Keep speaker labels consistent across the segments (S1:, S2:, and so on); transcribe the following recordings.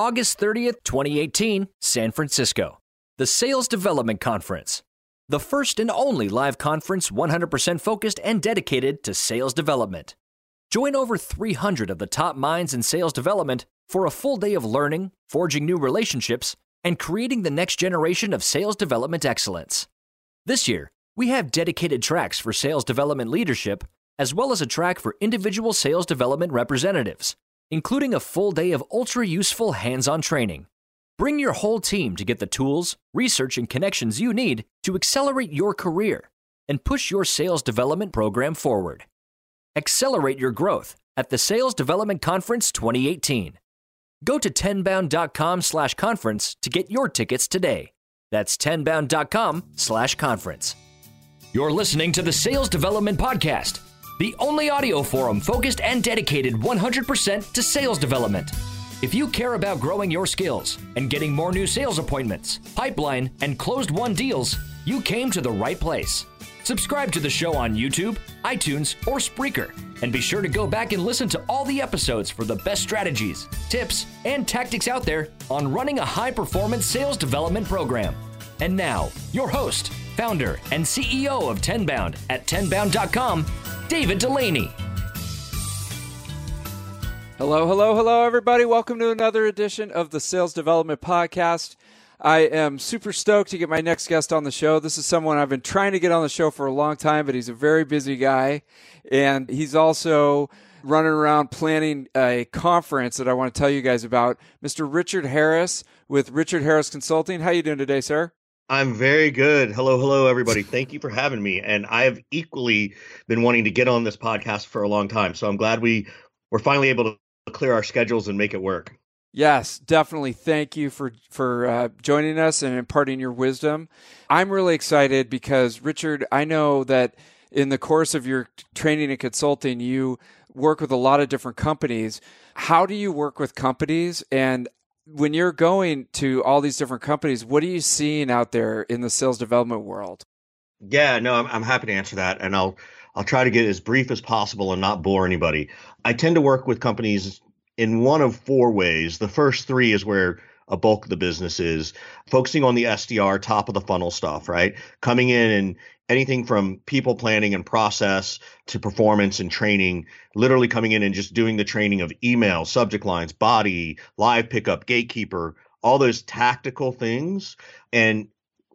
S1: August 30th, 2018, San Francisco. The Sales Development Conference. The first and only live conference 100% focused and dedicated to sales development. Join over 300 of the top minds in sales development for a full day of learning, forging new relationships, and creating the next generation of sales development excellence. This year, we have dedicated tracks for sales development leadership, as well as a track for individual sales development representatives, including a full day of ultra useful hands on training. Bring your whole team to get the tools, research, and connections you need to accelerate your career and push your sales development program forward. Accelerate your growth at the Sales Development Conference 2018. Go to tenbound.com slash conference to get your tickets today. That's tenbound.com slash conference. You're listening to the Sales Development Podcast, the only audio forum focused and dedicated 100% to sales development. If you care about growing your skills and getting more new sales appointments, pipeline, and closed won deals, you came to the right place. Subscribe to the show on YouTube, iTunes, or Spreaker, and be sure to go back and listen to all the episodes for the best strategies, tips, and tactics out there on running a high performance sales development program. And now, your host, founder, and CEO of Tenbound at tenbound.com, David Delaney.
S2: Hello, hello, hello, everybody. Welcome to another edition of the Sales Development Podcast. I am super stoked to get my next guest on the show. This is someone I've been trying to get on the show for a long time, but he's a very busy guy. And he's also running around planning a conference that I want to tell you guys about. Mr. Richard Harris with Richard Harris Consulting. How you doing today, sir?
S3: I'm very good. Hello, hello, everybody. Thank you for having me. And I have equally been wanting to get on this podcast for a long time. So I'm glad we were finally able to clear our schedules and make it work.
S2: Yes, definitely. Thank you for for uh, joining us and imparting your wisdom. I'm really excited because Richard, I know that in the course of your training and consulting, you work with a lot of different companies. How do you work with companies? And when you're going to all these different companies, what are you seeing out there in the sales development world?
S3: Yeah, no, I'm, I'm happy to answer that, and I'll I'll try to get as brief as possible and not bore anybody. I tend to work with companies in one of four ways. The first three is where a bulk of the business is focusing on the SDR top of the funnel stuff, right? Coming in and anything from people planning and process to performance and training, literally coming in and just doing the training of email, subject lines, body, live pickup, gatekeeper, all those tactical things. And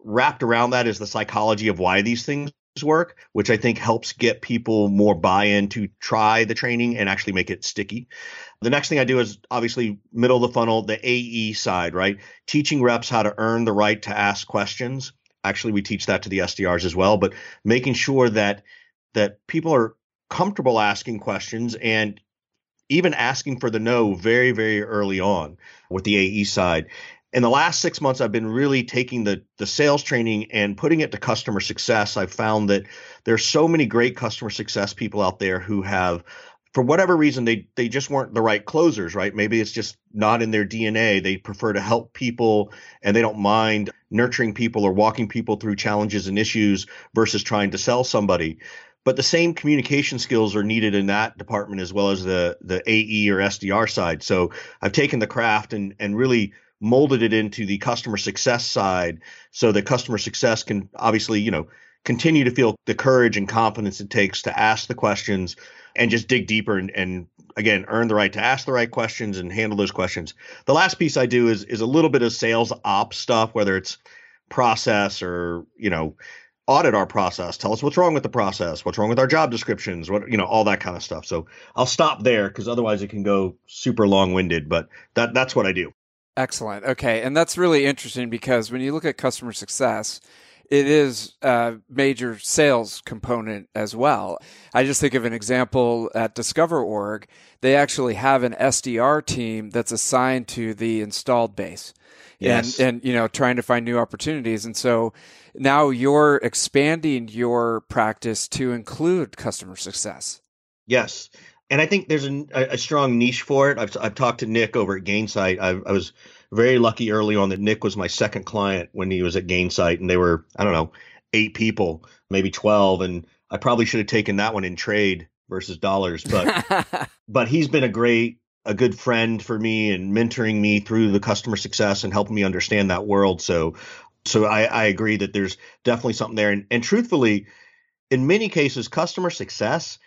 S3: wrapped around that is the psychology of why these things work, which I think helps get people more buy in to try the training and actually make it sticky. The next thing I do is obviously middle of the funnel, the AE side, right? Teaching reps how to earn the right to ask questions. Actually, we teach that to the SDRs as well, but making sure that that people are comfortable asking questions and even asking for the no very, very early on with the AE side in the last six months, I've been really taking the the sales training and putting it to customer success. I've found that there's so many great customer success people out there who have, for whatever reason, they they just weren't the right closers, right? Maybe it's just not in their DNA. They prefer to help people and they don't mind nurturing people or walking people through challenges and issues versus trying to sell somebody but the same communication skills are needed in that department as well as the the AE or SDR side. So I've taken the craft and and really molded it into the customer success side so that customer success can obviously, you know, continue to feel the courage and confidence it takes to ask the questions and just dig deeper and, and again earn the right to ask the right questions and handle those questions. The last piece I do is is a little bit of sales ops stuff, whether it's process or, you know, audit our process tell us what's wrong with the process what's wrong with our job descriptions what you know all that kind of stuff so i'll stop there because otherwise it can go super long-winded but that that's what i do
S2: Excellent. Okay. And that's really interesting because when you look at customer success, it is a major sales component as well. I just think of an example at DiscoverOrg. They actually have an SDR team that's assigned to the installed base.
S3: Yes.
S2: And, and, you know, trying to find new opportunities. And so now you're expanding your practice to include customer success.
S3: Yes and I think there's a, a, strong niche for it. I've, I've talked to Nick over at Gainsight. I, I, was very lucky early on that Nick was my second client when he was at Gainsight, and they were I don't know eight people, maybe twelve, and I probably should have taken that one in trade versus dollars, but but he's been a great a good friend for me and mentoring me through the customer success and helping me understand that world. So, so I, I agree that there's definitely something there. And, and truthfully, in many cases, customer success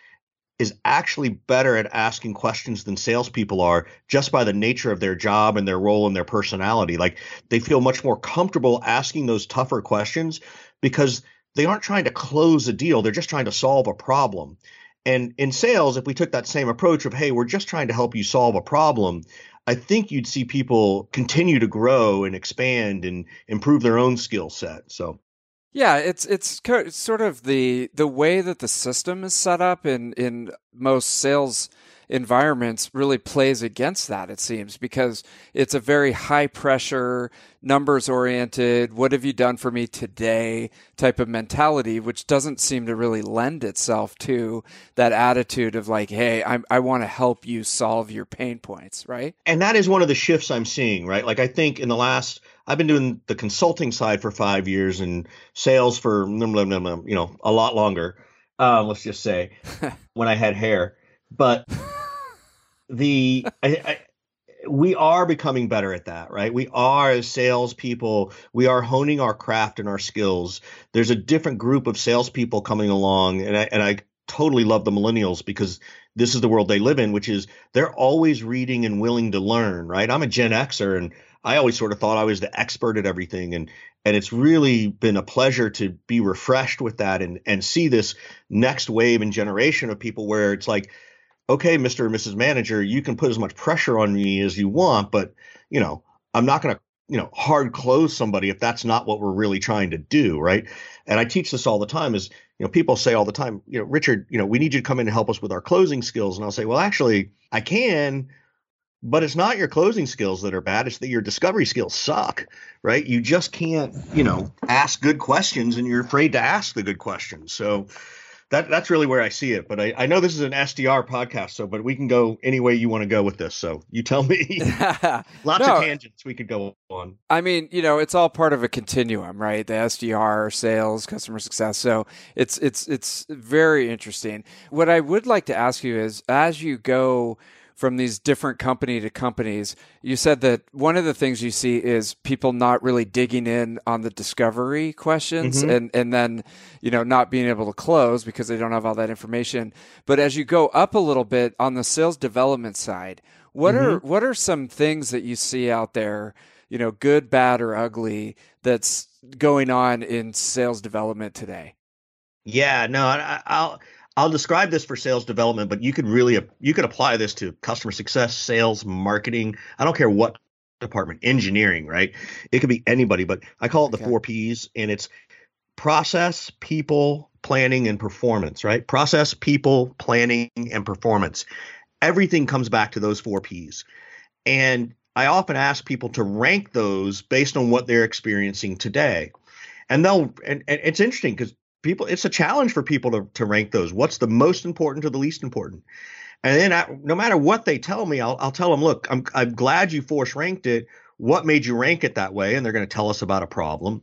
S3: is actually better at asking questions than salespeople are just by the nature of their job and their role and their personality. Like they feel much more comfortable asking those tougher questions because they aren't trying to close a deal, they're just trying to solve a problem. And in sales, if we took that same approach of, hey, we're just trying to help you solve a problem, I think you'd see people continue to grow and expand and improve their own skill set. So
S2: yeah, it's it's sort of the the way that the system is set up in in most sales environments really plays against that it seems because it's a very high pressure numbers oriented what have you done for me today type of mentality which doesn't seem to really lend itself to that attitude of like hey I'm, i want to help you solve your pain points right
S3: and that is one of the shifts i'm seeing right like i think in the last I've been doing the consulting side for five years and sales for mm, mm, mm, you know a lot longer. Um, let's just say when I had hair, but the I, I, we are becoming better at that, right? We are as salespeople, we are honing our craft and our skills. There's a different group of salespeople coming along, and I and I totally love the millennials because this is the world they live in, which is they're always reading and willing to learn, right? I'm a Gen Xer and I always sort of thought I was the expert at everything and and it's really been a pleasure to be refreshed with that and and see this next wave and generation of people where it's like okay Mr. and Mrs. manager you can put as much pressure on me as you want but you know I'm not going to you know hard close somebody if that's not what we're really trying to do right and I teach this all the time is you know people say all the time you know Richard you know we need you to come in and help us with our closing skills and I'll say well actually I can but it's not your closing skills that are bad it's that your discovery skills suck right you just can't you know ask good questions and you're afraid to ask the good questions so that that's really where i see it but i, I know this is an sdr podcast so but we can go any way you want to go with this so you tell me. Lots no, of tangents we could go on.
S2: I mean you know it's all part of a continuum right? The sdr sales customer success so it's it's it's very interesting. What i would like to ask you is as you go from these different company to companies. You said that one of the things you see is people not really digging in on the discovery questions mm-hmm. and, and then, you know, not being able to close because they don't have all that information. But as you go up a little bit on the sales development side, what mm-hmm. are what are some things that you see out there, you know, good, bad, or ugly that's going on in sales development today?
S3: Yeah, no, I, I'll I'll describe this for sales development, but you could really you could apply this to customer success, sales, marketing. I don't care what department, engineering, right? It could be anybody, but I call it the okay. four P's, and it's process, people, planning, and performance, right? Process, people, planning, and performance. Everything comes back to those four P's. And I often ask people to rank those based on what they're experiencing today. And they'll, and, and it's interesting because people it's a challenge for people to, to rank those. What's the most important to the least important? And then I, no matter what they tell me I'll, I'll tell them look I'm, I'm glad you force ranked it. What made you rank it that way? And they're going to tell us about a problem.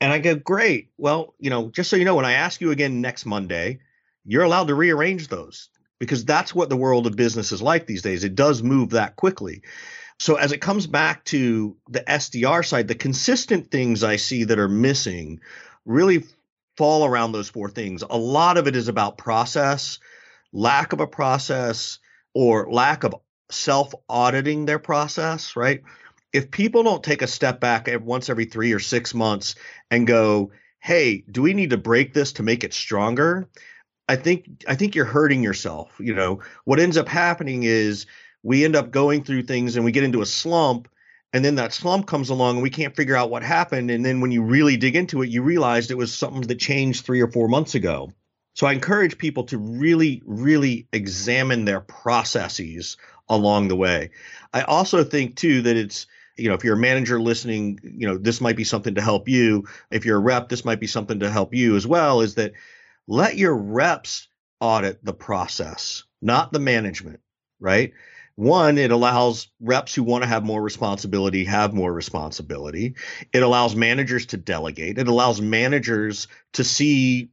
S3: And i go great. Well you know just so you know when i ask you again next monday you're allowed to rearrange those because that's what the world of business is like these days. It does move that quickly. So as it comes back to the sdr side the consistent things i see that are missing really fall around those four things. A lot of it is about process, lack of a process, or lack of self auditing their process, right? If people don't take a step back at once every three or six months and go, hey, do we need to break this to make it stronger? I think I think you're hurting yourself. You know, what ends up happening is we end up going through things and we get into a slump and then that slump comes along and we can't figure out what happened. And then when you really dig into it you realized it was something that changed 3 or 4 months ago. So i encourage people to really really examine their processes along the way. I also think too that it's you know if you're a manager listening you know this might be something to help you. If you're a rep this might be something to help you as well is that let your reps audit the process not the management right one, it allows reps who want to have more responsibility have more responsibility. It allows managers to delegate. It allows managers to see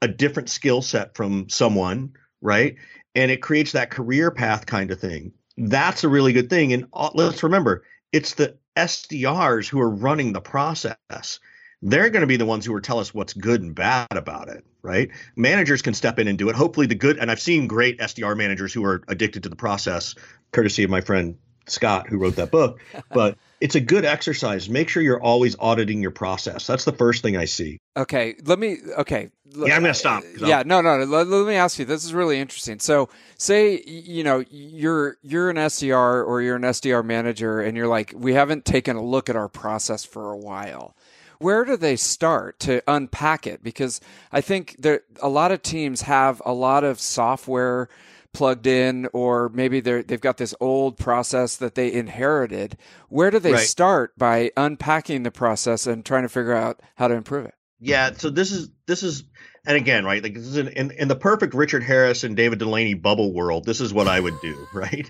S3: a different skill set from someone, right? And it creates that career path kind of thing. that's a really good thing. And uh, let's remember, it's the SDRs who are running the process. They're going to be the ones who will tell us what's good and bad about it, right? Managers can step in and do it. Hopefully, the good, and I've seen great SDR managers who are addicted to the process, courtesy of my friend Scott, who wrote that book. but it's a good exercise. Make sure you're always auditing your process. That's the first thing I see.
S2: Okay, let me. Okay,
S3: yeah, I'm going to stop.
S2: Yeah, no, no, no. Let, let, me ask you. This is really interesting. So, say you know you're you're an SDR or you're an SDR manager, and you're like, we haven't taken a look at our process for a while. Where do they start to unpack it? Because I think there a lot of teams have a lot of software plugged in or maybe they're they've got this old process that they inherited where do they right. start by unpacking the process and trying to figure out how to improve it
S3: yeah so this is this is and again right like this is in, in, in the perfect richard harris and david delaney bubble world this is what i would do right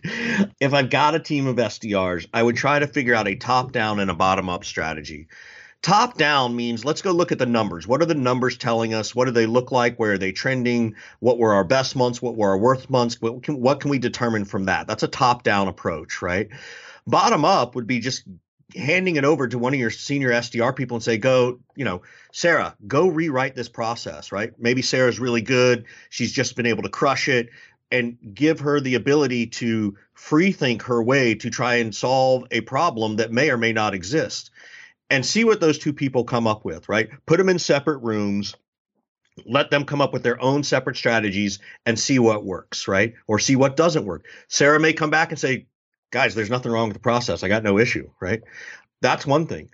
S3: if i've got a team of sdrs i would try to figure out a top down and a bottom up strategy Top down means let's go look at the numbers. What are the numbers telling us? What do they look like? Where are they trending? What were our best months? What were our worst months? What can, what can we determine from that? That's a top down approach, right? Bottom up would be just handing it over to one of your senior SDR people and say, go, you know, Sarah, go rewrite this process, right? Maybe Sarah's really good. She's just been able to crush it and give her the ability to free think her way to try and solve a problem that may or may not exist and see what those two people come up with, right? Put them in separate rooms, let them come up with their own separate strategies and see what works, right? Or see what doesn't work. Sarah may come back and say, guys, there's nothing wrong with the process. I got no issue, right? That's one thing.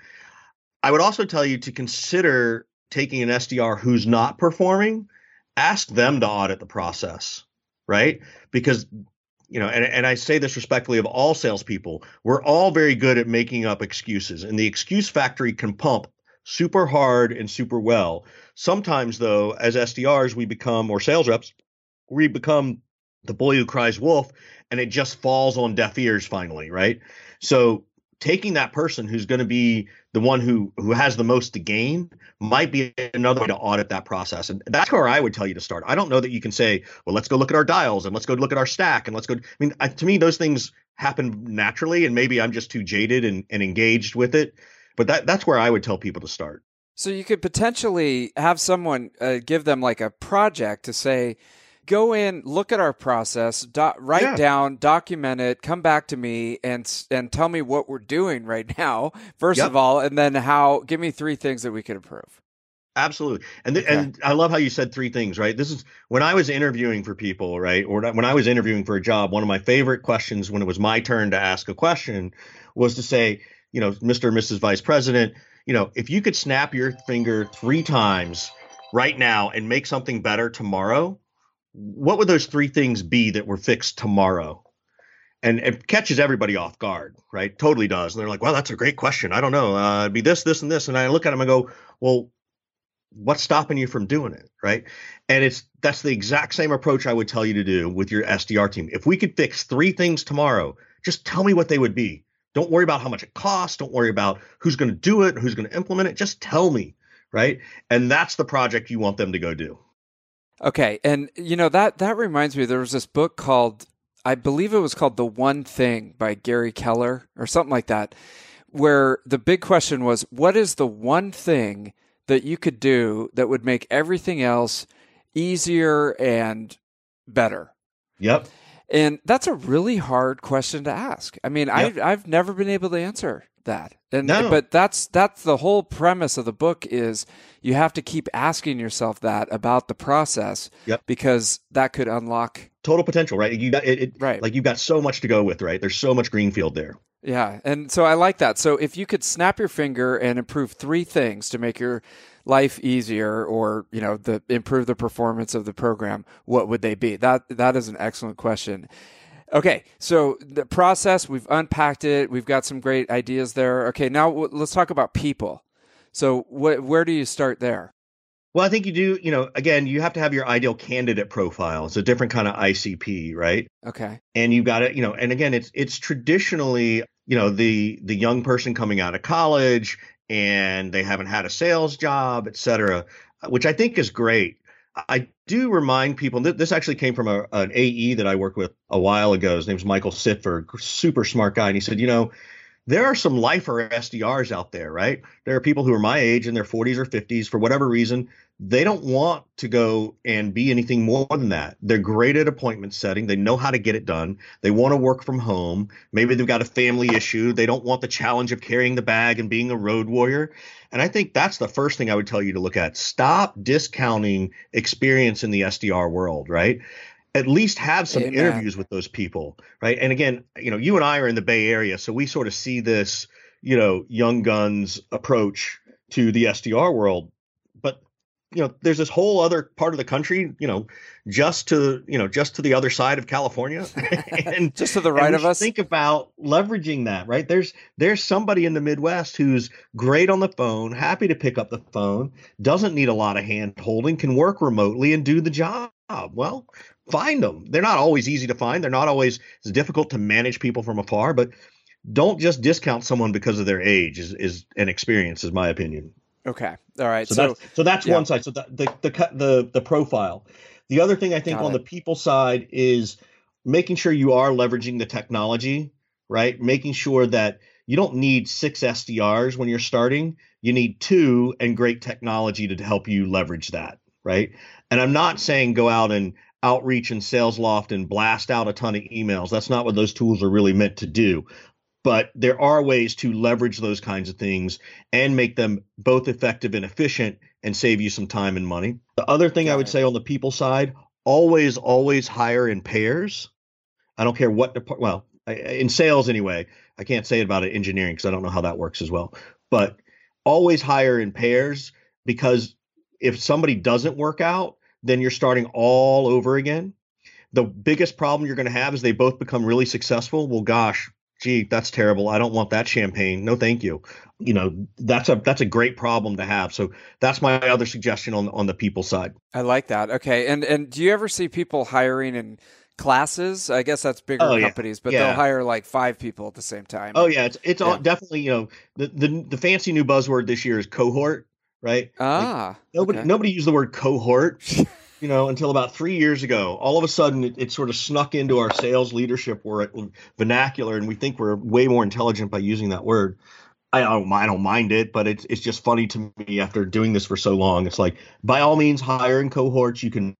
S3: I would also tell you to consider taking an SDR who's not performing, ask them to audit the process, right? Because you know, and, and I say this respectfully of all salespeople, we're all very good at making up excuses, and the excuse factory can pump super hard and super well. Sometimes, though, as SDRs, we become, or sales reps, we become the boy who cries wolf, and it just falls on deaf ears finally, right? So taking that person who's going to be the one who who has the most to gain might be another way to audit that process. And that's where i would tell you to start. I don't know that you can say well let's go look at our dials and let's go look at our stack and let's go i mean I, to me those things happen naturally and maybe i'm just too jaded and, and engaged with it but that that's where i would tell people to start.
S2: So you could potentially have someone uh, give them like a project to say go in, look at our process, do, write yeah. down, document it, come back to me and and tell me what we're doing right now. First yep. of all, and then how. Give me three things that we could improve.
S3: Absolutely, and th- okay. and I love how you said three things. Right, this is when I was interviewing for people, right, or when I was interviewing for a job. One of my favorite questions when it was my turn to ask a question was to say, you know, Mr. and Mrs. Vice President, you know, if you could snap your finger three times right now and make something better tomorrow, what would those three things be that were fixed tomorrow? And it catches everybody off guard, right? Totally does. And they're like, well, that's a great question. I don't know. Uh, it'd be this, this, and this. And I look at them and go, well, what's stopping you from doing it right and it's that's the exact same approach i would tell you to do with your sdr team if we could fix three things tomorrow just tell me what they would be don't worry about how much it costs don't worry about who's going to do it who's going to implement it just tell me right and that's the project you want them to go do
S2: Okay, and you know that that reminds me. There was this book called, I believe it was called "The One Thing" by Gary Keller or something like that, where the big question was, what is the one thing that you could do that would make everything else easier and better?
S3: Yep.
S2: And that's a really hard question to ask. I mean, yep. I I've never been able to answer that. And no. but that's that's the whole premise of the book is you have to keep asking yourself that about the process
S3: yep.
S2: because that could unlock
S3: total potential, right? You got it, it right. like you've got so much to go with, right? There's so much greenfield there.
S2: Yeah, and so I like that. So if you could snap your finger and improve three things to make your life easier or, you know, the improve the performance of the program, what would they be? That that is an excellent question. Okay, so the process, we've unpacked it. We've got some great ideas there. Okay, now let's talk about people. So, wh- where do you start there?
S3: Well, I think you do, you know, again, you have to have your ideal candidate profile. It's a different kind of ICP, right?
S2: Okay.
S3: And you've got it, you know, and again, it's it's traditionally, you know, the the young person coming out of college and they haven't had a sales job, et cetera, which I think is great. I do remind people this actually came from a, an AE that I worked with a while ago. His name's Michael Sitford, super smart guy. And he said, you know, there are some lifer SDRs out there, right? There are people who are my age in their 40s or 50s for whatever reason. They don't want to go and be anything more than that. They're great at appointment setting. They know how to get it done. They want to work from home. Maybe they've got a family issue. They don't want the challenge of carrying the bag and being a road warrior. And I think that's the first thing I would tell you to look at. Stop discounting experience in the SDR world, right? At least have some Amen. interviews with those people, right? And again, you know, you and I are in the Bay Area, so we sort of see this, you know, young guns approach to the SDR world you know there's this whole other part of the country you know just to you know just to the other side of california.
S2: And just to the right of us?
S3: think about leveraging that right? There's there's somebody in the midwest who's great on the phone happy to pick up the phone doesn't need a lot of hand holding can work remotely and do the job. Well find them. They're not always easy to find. They're not always it's difficult to manage people from afar but don't just discount someone because of their age is, is an experience is my opinion
S2: Okay. All right.
S3: So, so that's so that's yeah. one side. So the, the the the the profile. The other thing I think Got on it. the people side is making sure you are leveraging the technology, right? Making sure that you don't need six SDRs when you're starting. You need two and great technology to help you leverage that, right? And I'm not saying go out and outreach and SalesLoft and blast out a ton of emails. That's not what those tools are really meant to do but there are ways to leverage those kinds of things and make them both effective and efficient and save you some time and money. The other thing Got I would it. say on the people side, always, always hire in pairs. I don't care what department, well, in sales anyway. I can't say it about engineering because I don't know how that works as well. But always hire in pairs because if somebody doesn't work out, then you're starting all over again. The biggest problem you're going to have is they both become really successful. Well, gosh, gee, that's terrible. I don't want that champagne. No, thank you. You know, that's a that's a great problem to have. So that's my other suggestion on on the people side.
S2: I like that. Okay. And and do you ever see people hiring in classes? I guess that's bigger oh, companies, yeah. but yeah. they'll hire like five people at the same time.
S3: Oh yeah, it's it's yeah. all, definitely, you know, the, the the fancy new buzzword this year is cohort, right?
S2: Ah. Like,
S3: nobody okay. nobody used the word cohort. you know, until about three years ago. All of a sudden, it, it, sort of snuck into our sales leadership vernacular, and we think we're way more intelligent by using that word. I don't, I don't mind it, but it's it's just funny to me after doing this for so long. It's like, by all means, hire in cohorts. You can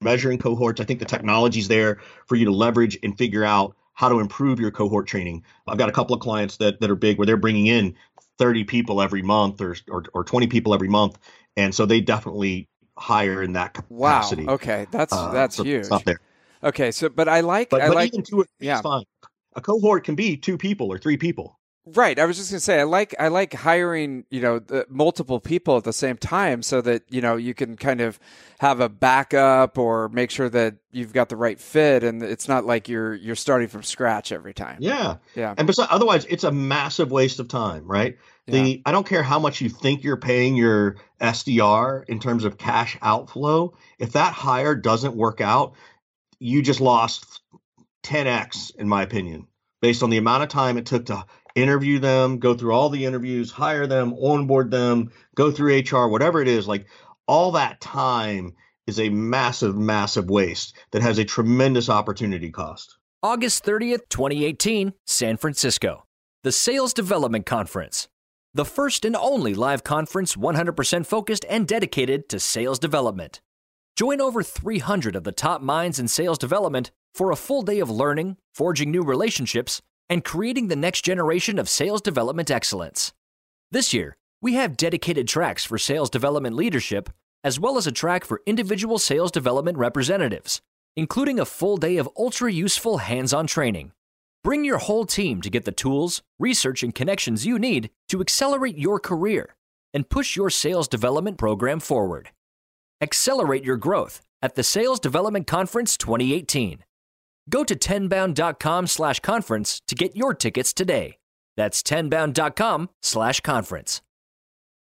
S3: measure in cohorts. I think the technology's there for you to leverage and figure out how to improve your cohort training. I've got a couple of clients that that are big where they're bringing in 30 people every month or, or, or 20 people every month. And so they definitely hire in that capacity.
S2: Wow. Okay, that's uh, that's so huge. Not there. Okay, so but I like
S3: but,
S2: I
S3: but
S2: like
S3: even two yeah. fine. A cohort can be two people or three people.
S2: Right. I was just gonna say I like I like hiring you know the, multiple people at the same time so that you know you can kind of have a backup or make sure that you've got the right fit and it's not like you're you're starting from scratch every time.
S3: Yeah.
S2: Yeah.
S3: And besides, otherwise, it's a massive waste of time, right? The yeah. I don't care how much you think you're paying your SDR in terms of cash outflow. If that hire doesn't work out, you just lost 10x in my opinion based on the amount of time it took to interview them, go through all the interviews, hire them, onboard them, go through HR, whatever it is, like all that time is a massive, massive waste that has a tremendous opportunity cost.
S1: August 30th, 2018, San Francisco. The Sales Development Conference. The first and only live conference 100% focused and dedicated to sales development. Join over 300 of the top minds in sales development for a full day of learning, forging new relationships, and creating the next generation of sales development excellence. This year, we have dedicated tracks for sales development leadership, as well as a track for individual sales development representatives, including a full day of ultra useful hands on training. Bring your whole team to get the tools, research, and connections you need to accelerate your career and push your sales development program forward. Accelerate your growth at the Sales Development Conference 2018 Go to tenbound.com slash conference to get your tickets today. That's tenbound.com slash conference.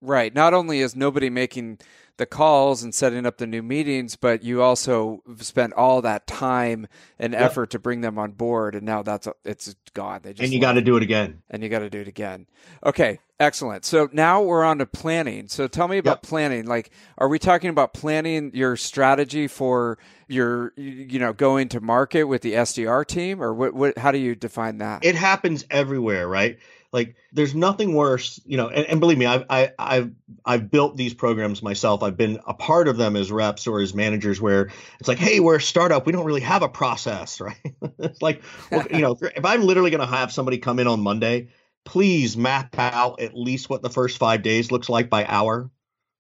S2: Right. Not only is nobody making the calls and setting up the new meetings, but you also spent all that time and yep. effort to bring them on board, and now that's it's gone. They just
S3: and you got to do it again,
S2: and you got to do it again. Okay, excellent. So now we're on to planning. So tell me about yep. planning. Like, are we talking about planning your strategy for your you know going to market with the SDR team, or what? What? How do you define that?
S3: It happens everywhere, right? Like there's nothing worse, you know, and, and believe me, I've, I, I've, I've built these programs myself. I've been a part of them as reps or as managers where it's like, Hey, we're a startup. We don't really have a process, right? it's like, well, you know, if I'm literally going to have somebody come in on Monday, please map out at least what the first five days looks like by hour,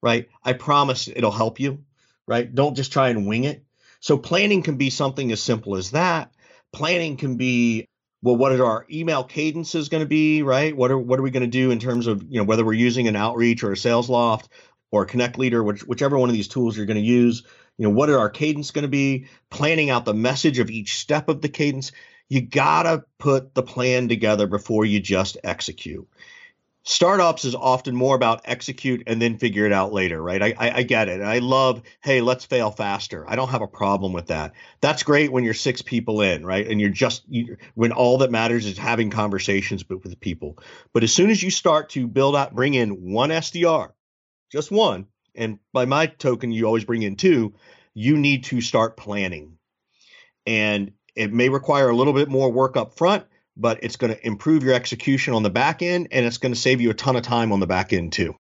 S3: right? I promise it'll help you, right? Don't just try and wing it. So planning can be something as simple as that. Planning can be well, what are our email cadences going to be, right? What are what are we going to do in terms of you know whether we're using an outreach or a SalesLoft or a ConnectLeader, which, whichever one of these tools you're going to use. You know, what are our cadence going to be? Planning out the message of each step of the cadence. You gotta put the plan together before you just execute startups is often more about execute and then figure it out later right? I, I, I get it. I love hey let's fail faster. I don't have a problem with that. That's great when you're six people in right? And you're just you, when all that matters is having conversations with people. But as soon as you start to build out bring in one sdr just one and by my token you always bring in two you need to start planning. And it may require a little bit more work up front but it's going to improve your execution on the back end and it's going to save you a ton of time on the back end too.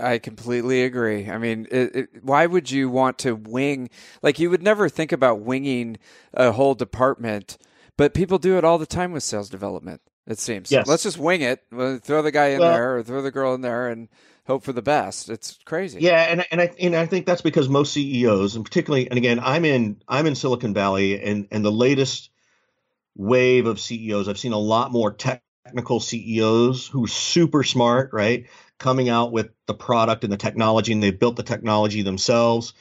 S2: I completely agree. I mean, it, it, why would you want to wing? Like, you would never think about winging a whole department, but people do it all the time with sales development. It seems.
S3: Yes.
S2: Let's just wing it. throw the guy in well, there or throw the girl in there and hope for the best. It's crazy.
S3: Yeah, and and I and I think that's because most CEOs, and particularly, and again, I'm in I'm in Silicon Valley, and and the latest wave of CEOs. I've seen a lot more technical CEOs who are super smart, right? Coming out with the product and the technology, and they've built the technology themselves.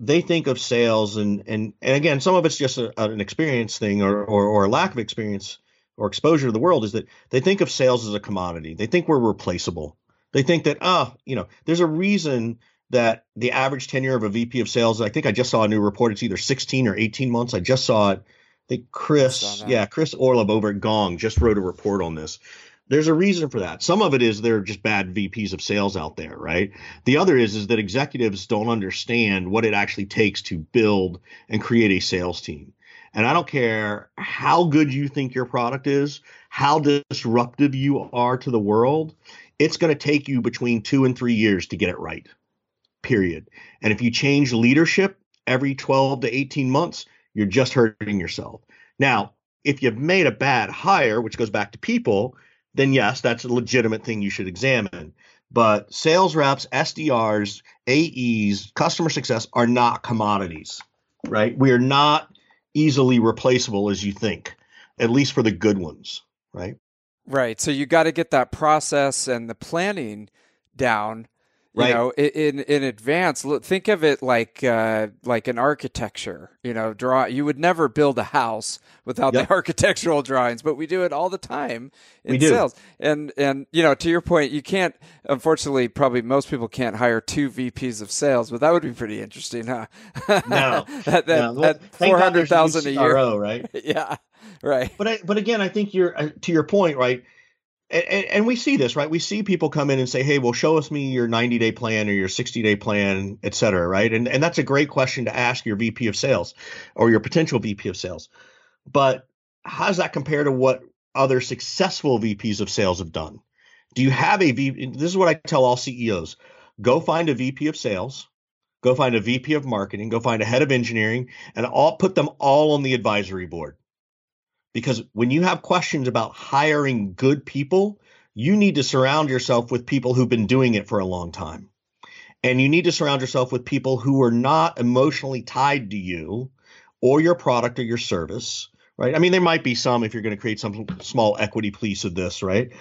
S3: They think of sales, and and and again, some of it's just a, an experience thing or, or or a lack of experience or exposure to the world. Is that they think of sales as a commodity. They think we're replaceable. They think that ah, you know, there's a reason that the average tenure of a VP of sales. I think I just saw a new report. It's either 16 or 18 months. I just saw it think Chris, yeah, Chris Orlob over at Gong just wrote a report on this. There's a reason for that. Some of it is they're just bad VPs of sales out there, right? The other is is that executives don't understand what it actually takes to build and create a sales team. And I don't care how good you think your product is, how disruptive you are to the world, it's going to take you between 2 and 3 years to get it right. Period. And if you change leadership every 12 to 18 months, you're just hurting yourself. Now, if you've made a bad hire, which goes back to people, then yes, that's a legitimate thing you should examine. But sales reps, SDRs, AEs, customer success are not commodities, right? We are not easily replaceable as you think, at least for the good ones, right?
S2: Right. So you got to get that process and the planning down you know in in advance. Think of it like uh, like an architecture you know draw you would never build a house without yep. the architectural drawings but we do it all the time in we do. sales. And and you know to your point you can't unfortunately probably most people can't hire two VPs of sales but that would be pretty interesting huh?
S3: No.
S2: That, that, no. Well, 400,000 a year.
S3: Right?
S2: Yeah right.
S3: But I, but again I think you're uh, to your point right and, and, we see this, right? We see people come in and say, "Hey, well, show us me your 90 day plan or your 60 day plan, et cetera," right? And and that's a great question to ask your VP of sales or your potential VP of sales. But how does that compare to what other successful VPs of sales have done? Do you have a VP? This is what I tell all CEOs: go find a VP of sales, go find a VP of marketing, go find a head of engineering, and all put them all on the advisory board because when you have questions about hiring good people, you need to surround yourself with people who've been doing it for a long time. And you need to surround yourself with people who are not emotionally tied to you or your product or your service, right? I mean, there might be some if you're going to create some small equity piece of this, right?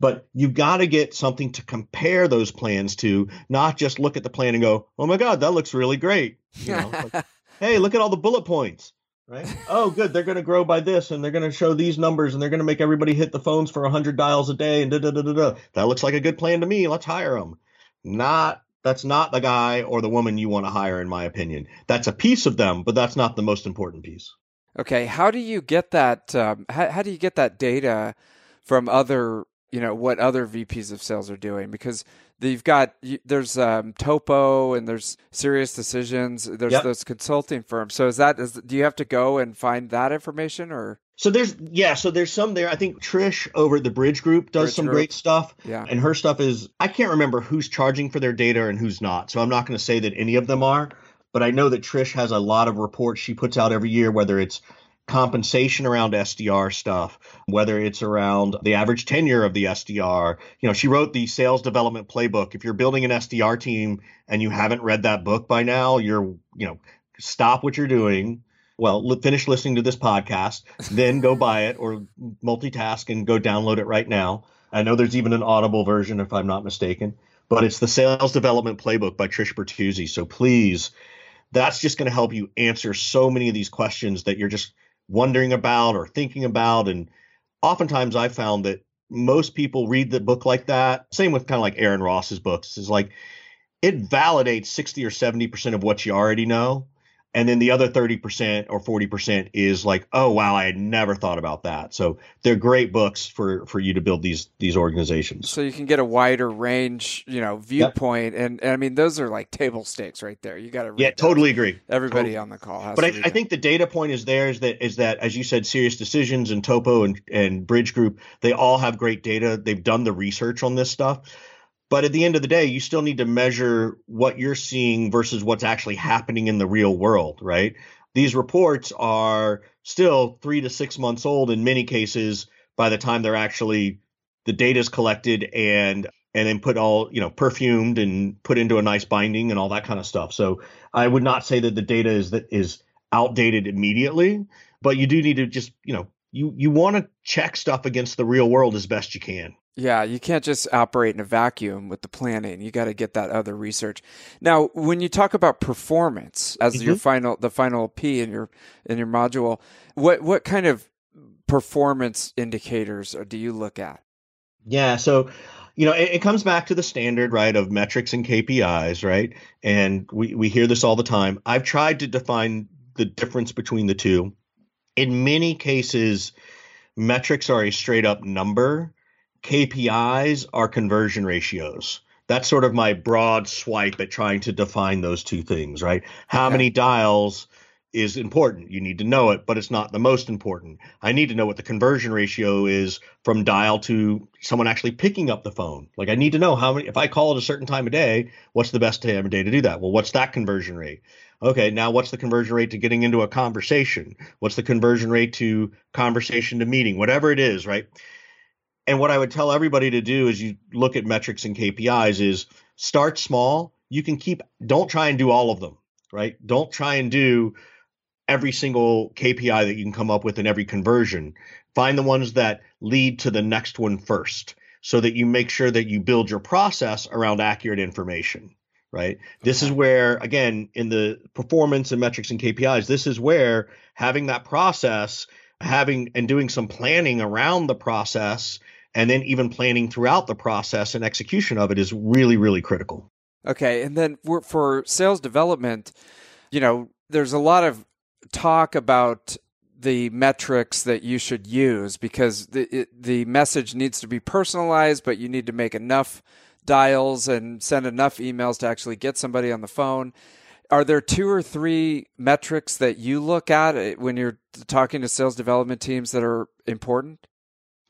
S3: But you've got to get something to compare those plans to, not just look at the plan and go, oh my God, that looks really great. You know, like, hey, look at all the bullet points right? oh, good. They're going to grow by this, and they're going to show these numbers, and they're going to make everybody hit the phones for 100 dials a day, and da da da da da. That looks like a good plan to me. Let's hire them. Not that's not the guy or the woman you want to hire, in my opinion. That's a piece of them, but that's not the most important piece.
S2: Okay, how do you get that? Um, how, how do you get that data from other, you know, what other VPs of sales are doing? Because you've got there's um, Topo and there's SiriusDecisions. There's yep. those consulting firms. So is that is do you have to go and find that information or?
S3: So there's yeah, so there's some there. I think Trish over at the Bridge Group does Bridge some Group. great stuff.
S2: Yeah.
S3: And her stuff is I can't remember who's charging for their data and who's not. So I'm not going to say that any of them are but I know that Trish has a lot of reports she puts out every year, whether it's compensation around SDR stuff, whether it's around the average tenure of the SDR. You know, she wrote the sales development playbook. If you're building an SDR team and you haven't read that book by now, you're, you know, stop what you're doing. Well, finish listening to this podcast, then go buy it or multitask and go download it right now. I know there's even an audible version if I'm not mistaken, but it's the sales development playbook by Trish Bertuzzi. So please that's just going to help you answer so many of these questions that you're just wondering about or thinking about. And oftentimes I found that most people read the book like that. Same with kind of like Aaron Ross's books is like it validates 60 or 70% of what you already know and then the other 30% or 40% is like oh wow i had never thought about that. So they're great books for for you to build these these organizations.
S2: So you can get a wider range you know viewpoint. Yep. and, and, i mean those are like table stakes right there. You got to
S3: yeah totally agree.
S2: Everybody
S3: totally.
S2: on the call has
S3: but I, I, think the data point is there is that is that as you said SiriusDecisions and topo and, and bridge group they all have great data. They've done the research on this stuff but at the end of the day, you still need to measure what you're seeing versus what's actually happening in the real world, right? These reports are still three to six months old in many cases by the time they're actually the data is collected and and then put all you know perfumed and put into a nice binding and all that kind of stuff. So I would not say that the data is that is outdated immediately, but you do need to just you know you you want to check stuff against the real world as best you can.
S2: Yeah, you can't just operate in a vacuum with the planning. You got to get that other research. Now, when you talk about performance as mm-hmm. your final the final P in your in your module, what what kind of performance indicators do you look at?
S3: Yeah, so you know, it, it, comes back to the standard, right, of metrics and KPIs, right? And we, we hear this all the time. I've tried to define the difference between the two. In many cases, metrics are a straight up number KPIs are conversion ratios. That's sort of my broad swipe at trying to define those two things, right? How okay. many dials is important. You need to know it, but it's not the most important. I need to know what the conversion ratio is from dial to someone actually picking up the phone. Like I need to know how many if I call at a certain time of day, what's the best time of day to do that? Well, what's that conversion rate? Okay, now what's the conversion rate to getting into a conversation? What's the conversion rate to conversation to meeting? Whatever it is, right? And what I would tell everybody to do as you look at metrics and KPIs is start small. You can keep, don't try and do all of them, right? Don't try and do every single KPI that you can come up with in every conversion. Find the ones that lead to the next one first so that you make sure that you build your process around accurate information, right? This is where, again, in the performance and metrics and KPIs, this is where having that process having and doing some planning around the process and then even planning throughout the process and execution of it is really really critical.
S2: Okay and then for sales development you know there's a lot of talk about the metrics that you should use because the it, the message needs to be personalized but you need to make enough dials and send enough emails to actually get somebody on the phone are there two or three metrics that you look at eh, when you're talking to sales development teams that are important?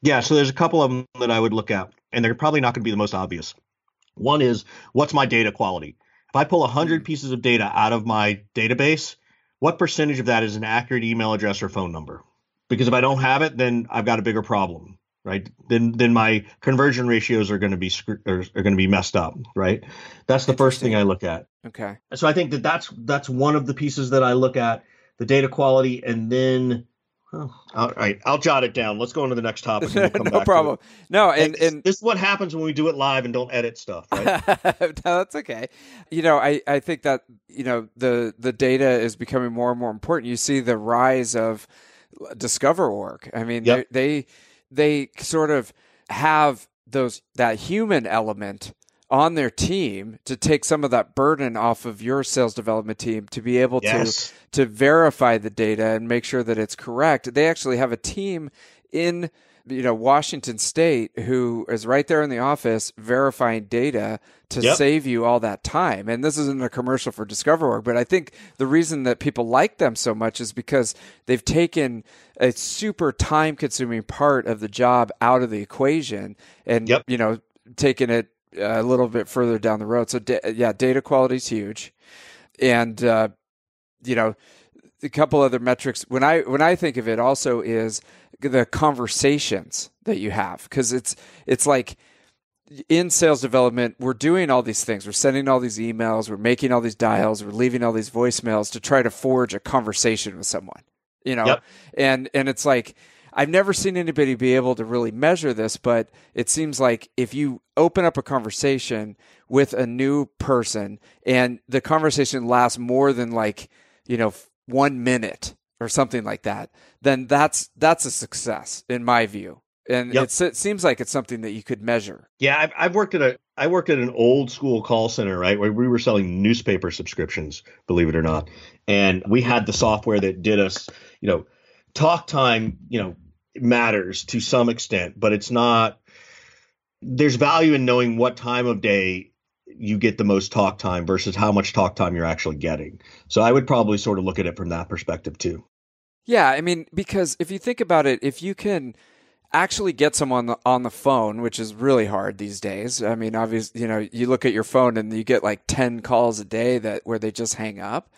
S3: Yeah, so there's a couple of them that I would look at, and they're probably not going to be the most obvious. One is what's my data quality? If I pull 100 hmm. pieces of data out of my database, what percentage of that is an accurate email address or phone number? Because if I don't have it, then I've got a bigger problem right? Then then my conversion ratios are going to be are, are going to be messed up right? That's the first thing i look at.
S2: Okay.
S3: So i think that that's that's one of the pieces that i look at the data quality and then oh, all right i'll jot it down. Let's go on to the next topic
S2: no problem. No and, and
S3: this is what happens when we do it live and don't edit stuff right?
S2: No, that's okay. You know i i think that you know the the data is becoming more and more important. You see the rise of DiscoverOrg i mean yep. they, they they sort of have those that human element on their team to take some of that burden off of your sales development team to be able
S3: Yes.
S2: to to verify the data and make sure that it's correct. They actually have a team in you know Washington State who is right there in the office verifying data to
S3: Yep.
S2: save you all that time. And this isn't a commercial for DiscoverOrg, but I think the reason that people like them so much is because they've taken a super time consuming part of the job out of the equation and
S3: Yep.
S2: you know taken it a little bit further down the road. So da- yeah, data quality is huge. And uh, you know, a couple other metrics. When I when I think of it also is the conversations that you have because it's it's like in sales development we're doing all these things. We're sending all these emails. We're making all these dials. We're leaving all these voicemails to try to forge a conversation with someone you know?
S3: Yep.
S2: and and it's like I've never seen anybody be able to really measure this, but it seems like if you open up a conversation with a new person and the conversation lasts more than like, you know, one minute or something like that, then that's that's a success in my view. And
S3: Yep.
S2: it's, it seems like it's something that you could measure.
S3: Yeah, I've, I've worked at a I worked at an old school call center, right, where we were selling newspaper subscriptions, believe it or not, and we had the software that did us, you know, talk time, you know, matters to some extent, but it's not. There's value in knowing what time of day you get the most talk time versus how much talk time you're actually getting. So I would probably sort of look at it from that perspective too.
S2: Yeah, I mean, because if you think about it, if you can actually get someone on the, on the phone, which is really hard these days. I mean, obviously, you know, you look at your phone and you get like 10 calls a day that where they just hang up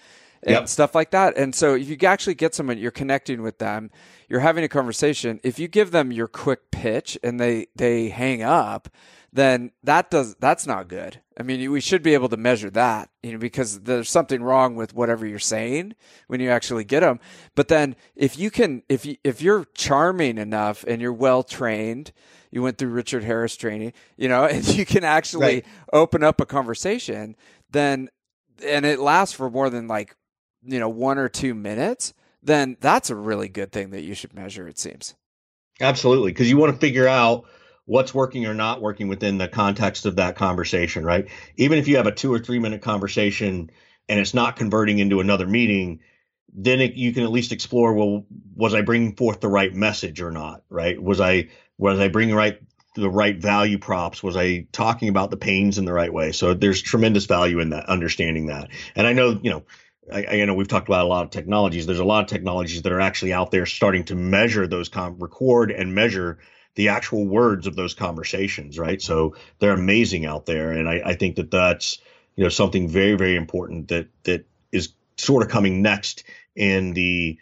S2: and
S3: Yep.
S2: stuff like that. And so if you actually get someone, you're connecting with them, you're having a conversation. If you give them your quick pitch and they they hang up, then that does that's not good. I mean, we should be able to measure that, you know, because there's something wrong with whatever you're saying when you actually get them. But then if you can, if you if you're charming enough and you're well trained, you went through Richard Harris training, you know, and you can actually
S3: Right.
S2: open up a conversation, then and it lasts for more than like you know one or two minutes, then that's a really good thing that you should measure. It seems.
S3: Absolutely, because you want to figure out what's working or not working within the context of that conversation, right? Even if you have a two or three minute conversation and it's not converting into another meeting, then it, you can at least explore. Well, was I bringing forth the right message or not? Right? Was I was I bringing right the right value props? Was I talking about the pains in the right way? So there's tremendous value in that understanding that. And I know you know I, I know we've talked about a lot of technologies. There's a lot of technologies that are actually out there starting to measure those, com- record and measure the actual words of those conversations, right? So they're amazing out there, and I, I think that that's you know something very very important that that is sort of coming next in the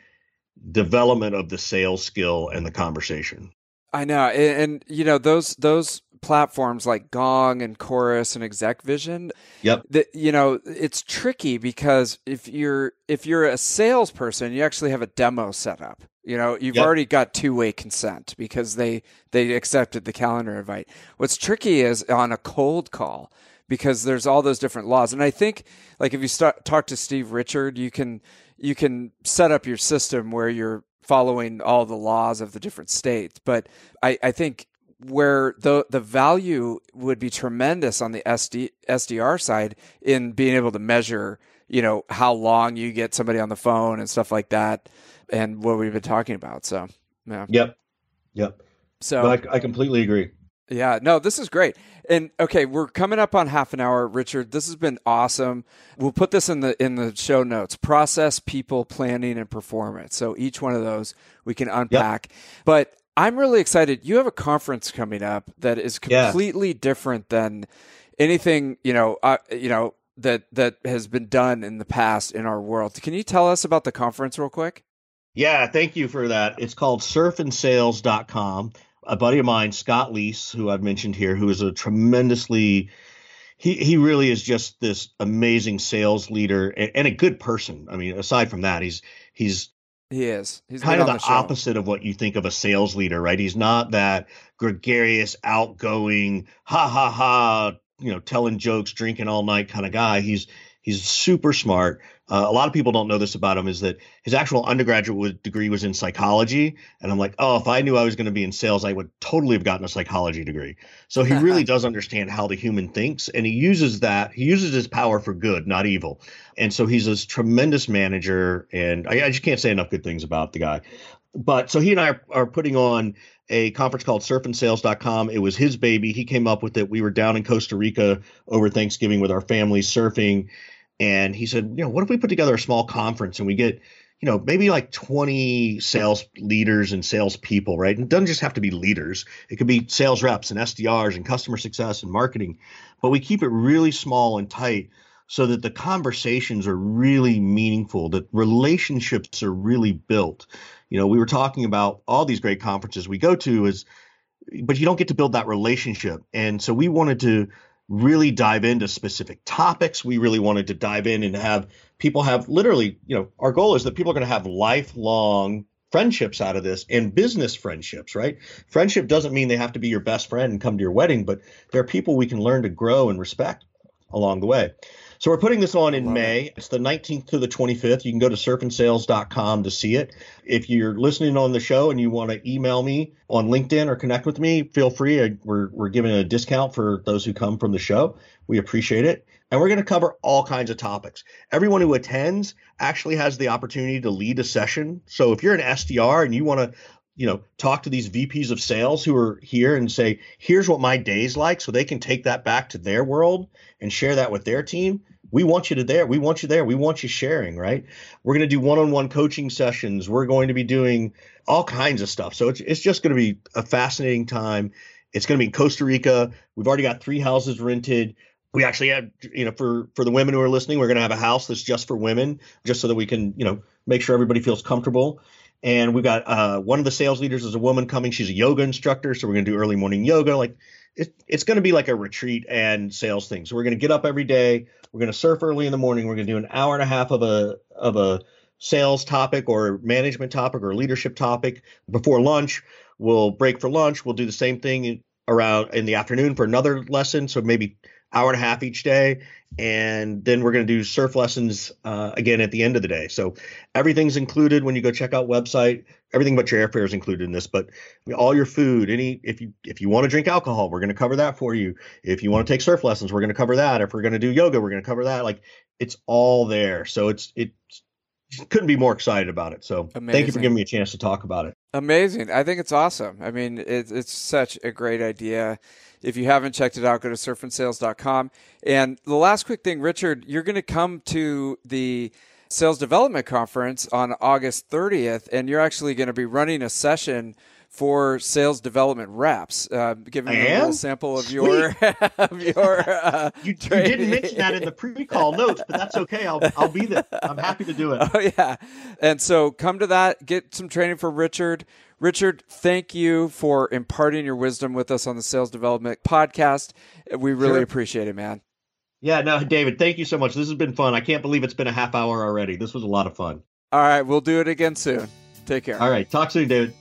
S3: development of the sales skill and the conversation.
S2: I know, and, and you know those those platforms like Gong and Chorus and Exec Vision.
S3: Yep.
S2: That you know it's tricky because if you're if you're a salesperson, you actually have a demo set up. You know, you've
S3: Yep.
S2: already got two way consent because they they accepted the calendar invite. What's tricky is on a cold call because there's all those different laws, and I think like if you start talk to Steve Richard, you can you can set up your system where you're following all the laws of the different states. But I, I think where the the value would be tremendous on the SD, SDR side in being able to measure, you know, how long you get somebody on the phone and stuff like that, and what we've been talking about. So, yeah.
S3: Yep. Yep.
S2: So
S3: I, I completely agree.
S2: yeah, no, this is great. And okay, we're coming up on half an hour, Richard. This has been awesome. We'll put this in the in the show notes. Process, people, planning, and performance. So each one of those we can unpack. But I'm really excited. You have a conference coming up that is
S3: Yeah.
S2: completely different than anything you know. Uh, you know that that has been done in the past in our world. Can you tell us about the conference real quick?
S3: Yeah, thank you for that. It's called surfandsales.com. A buddy of mine, Scott Leese, who I've mentioned here, who is a tremendously he he really is just this amazing sales leader and, and a good person. I mean, aside from that, he's he's
S2: He is. He's
S3: kind of the,
S2: the
S3: opposite of what you think of a sales leader, right? He's not that gregarious, outgoing, ha ha ha, you know, telling jokes, drinking all night kind of guy. He's He's super smart. Uh, a lot of people don't know this about him is that his actual undergraduate degree was in psychology. And I'm like, oh, if I knew I was going to be in sales, I would totally have gotten a psychology degree. So he really does understand how the human thinks. And he uses that, he uses his power for good, not evil. And so he's this tremendous manager. And I, I just can't say enough good things about the guy. But so he and I are, are putting on a conference called surfandsales.com. It was his baby. He came up with it. We were down in Costa Rica over Thanksgiving with our family surfing and he said, you know, what if we put together a small conference and we get, you know, maybe like 20 sales leaders and sales people, right? And it doesn't just have to be leaders. It could be sales reps and SDRs and customer success and marketing, but we keep it really small and tight so that the conversations are really meaningful, that relationships are really built. You know, we were talking about all these great conferences we go to is but you don't get to build that relationship. And so we wanted to really dive into specific topics. We really wanted to dive in and have people have literally, you know, our goal is that people are going to have lifelong friendships out of this and business friendships, right? Friendship doesn't mean they have to be your best friend and come to your wedding, but there are people we can learn to grow and respect along the way. So we're putting this on in May. It. It's the 19th to the 25th. You can go to surfandsales.com to see it. If you're listening on the show and you want to email me on LinkedIn or connect with me, feel free. We're, we're giving a discount for those who come from the show. We appreciate it. And we're going to cover all kinds of topics. Everyone who attends actually has the opportunity to lead a session. So if you're an SDR and you want to you know talk to these VPs of sales who are here and say here's what my day's like so they can take that back to their world and share that with their team we want you to there. We want you there. We want you sharing, right? We're going to do one-on-one coaching sessions. We're going to be doing all kinds of stuff. So it's it's just going to be a fascinating time. It's going to be in Costa Rica. We've already got three houses rented. We actually have, you know, for for the women who are listening, we're going to have a house that's just for women, just so that we can, you know, make sure everybody feels comfortable. And we've got uh, one of the sales leaders is a woman coming. She's a yoga instructor, so we're going to do early morning yoga. Like it, it's going to be like a retreat and sales thing. So we're going to get up every day. We're going to surf early in the morning. We're going to do an hour and a half of a of a sales topic or management topic or leadership topic before lunch. We'll break for lunch. We'll do the same thing around in the afternoon for another lesson. So maybe hour and a half each day. And then we're going to do surf lessons uh, again at the end of the day. So everything's included when you go check out website. Everything but your airfare is included in this, but all your food, any if you if you want to drink alcohol, we're going to cover that for you. If you want to take surf lessons, we're going to cover that. If we're going to do yoga, we're going to cover that. Like it's all there. So it's it couldn't be more excited about it. So Amazing. thank you for giving me a chance to talk about it.
S2: Amazing. I think it's awesome. I mean, it's it's such a great idea. If you haven't checked it out, go to surfandsales.com. And the last quick thing, Richard, you're going to come to the sales development conference on August 30th, and you're actually going to be running a session for sales development reps, uh, giving a little sample of your of your. Uh,
S3: you, you, didn't mention that in the pre-call notes, but that's okay. I'll I'll be there. I'm happy to do it.
S2: Oh yeah, and so come to that. Get some training for Richard. Richard, thank you for imparting your wisdom with us on the Sales Development Podcast. We really sure. appreciate it, man.
S3: Yeah, no, David, thank you so much. This has been fun. I can't believe it's been a half hour already. This was a lot of fun.
S2: All right, we'll do it again soon. Take care.
S3: All right, talk soon, David.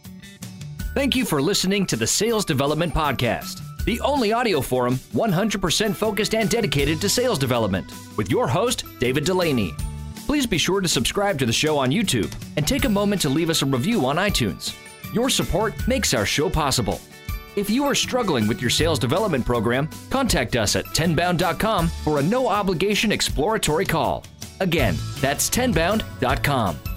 S1: Thank you for listening to the Sales Development Podcast, the only audio forum 100% focused and dedicated to sales development, with your host, David Dulany. Please be sure to subscribe to the show on YouTube and take a moment to leave us a review on iTunes. Your support makes our show possible. If you are struggling with your sales development program, contact us at tenbound.com for a no obligation exploratory call. Again, that's tenbound.com.